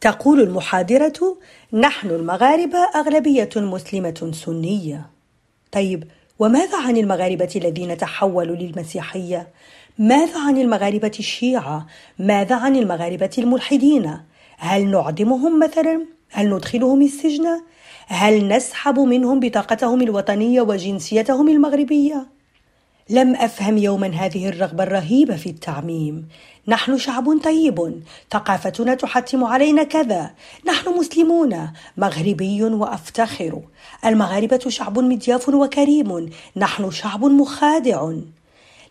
تقول المحاضرة: نحن المغاربة أغلبية مسلمة سنية. طيب وماذا عن المغاربة الذين تحولوا للمسيحية؟ ماذا عن المغاربة الشيعة؟ ماذا عن المغاربة الملحدين؟ هل نعدمهم مثلا؟ هل ندخلهم السجن؟ هل نسحب منهم بطاقتهم الوطنية وجنسيتهم المغربية؟ لم أفهم يوما هذه الرغبة الرهيبة في التعميم. نحن شعب طيب ثقافتنا تحتم علينا كذا. نحن مسلمون مغربي وأفتخر. المغاربة شعب مضياف وكريم نحن شعب مخادع.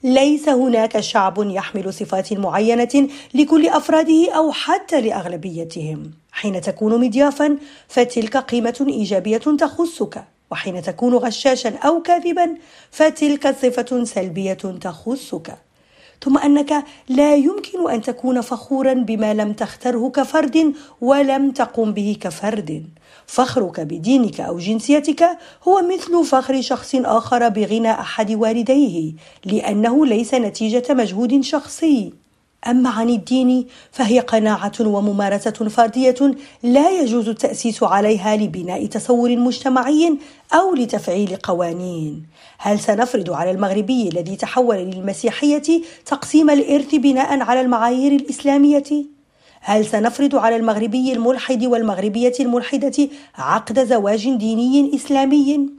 ليس هناك شعب يحمل صفات معينة لكل أفراده أو حتى لأغلبيتهم. حين تكون مضيافا فتلك قيمة إيجابية تخصك. وحين تكون غشاشا أو كاذبا فتلك صفة سلبية تخصك. ثم أنك لا يمكن أن تكون فخورا بما لم تختره كفرد ولم تقم به كفرد. فخرك بدينك أو جنسيتك هو مثل فخر شخص آخر بغنى أحد والديه لأنه ليس نتيجة مجهود شخصي. أما عن الدين فهي قناعة وممارسة فردية لا يجوز التأسيس عليها لبناء تصور مجتمعي أو لتفعيل قوانين. هل سنفرض على المغربي الذي تحول للمسيحية تقسيم الإرث بناء على المعايير الإسلامية؟ هل سنفرض على المغربي الملحد والمغربية الملحدة عقد زواج ديني إسلامي؟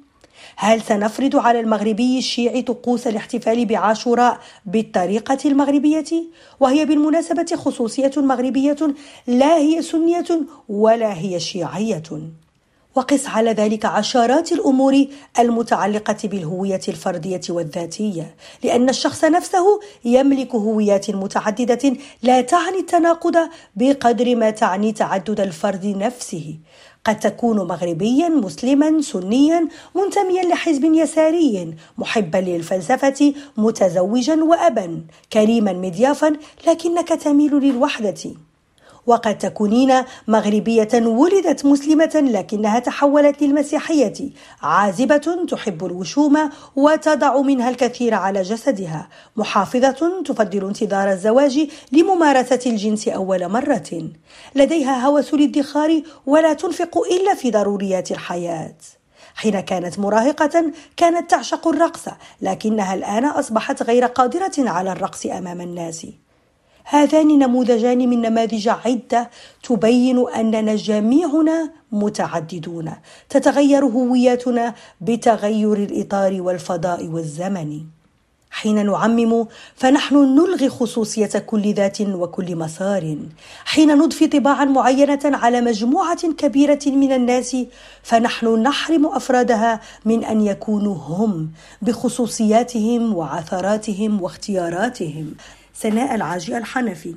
هل سنفرض على المغربي الشيعي طقوس الاحتفال بعاشوراء بالطريقة المغربية؟ وهي بالمناسبة خصوصية مغربية لا هي سنية ولا هي شيعية. وقس على ذلك عشرات الأمور المتعلقة بالهوية الفردية والذاتية لأن الشخص نفسه يملك هويات متعددة لا تعني التناقض بقدر ما تعني تعدد الفرد نفسه. قد تكون مغربيا مسلما سنيا منتميا لحزب يساري محبا للفلسفة متزوجا وابا كريما مضيافا لكنك تميل للوحدة. وقد تكونين مغربية ولدت مسلمة لكنها تحولت للمسيحية. عازبة تحب الوشوم وتضع منها الكثير على جسدها. محافظة تفضل انتظار الزواج لممارسة الجنس أول مرة. لديها هوس الادخار ولا تنفق إلا في ضروريات الحياة. حين كانت مراهقة كانت تعشق الرقص لكنها الآن أصبحت غير قادرة على الرقص أمام الناس. هذان نموذجان من نماذج عدة تبين أننا جميعنا متعددون تتغير هوياتنا بتغير الإطار والفضاء والزمن. حين نعمم فنحن نلغي خصوصية كل ذات وكل مسار. حين نضفي طباعا معينة على مجموعة كبيرة من الناس فنحن نحرم أفرادها من أن يكونوا هم بخصوصياتهم وعثراتهم واختياراتهم. سناء العاجي الحنفي.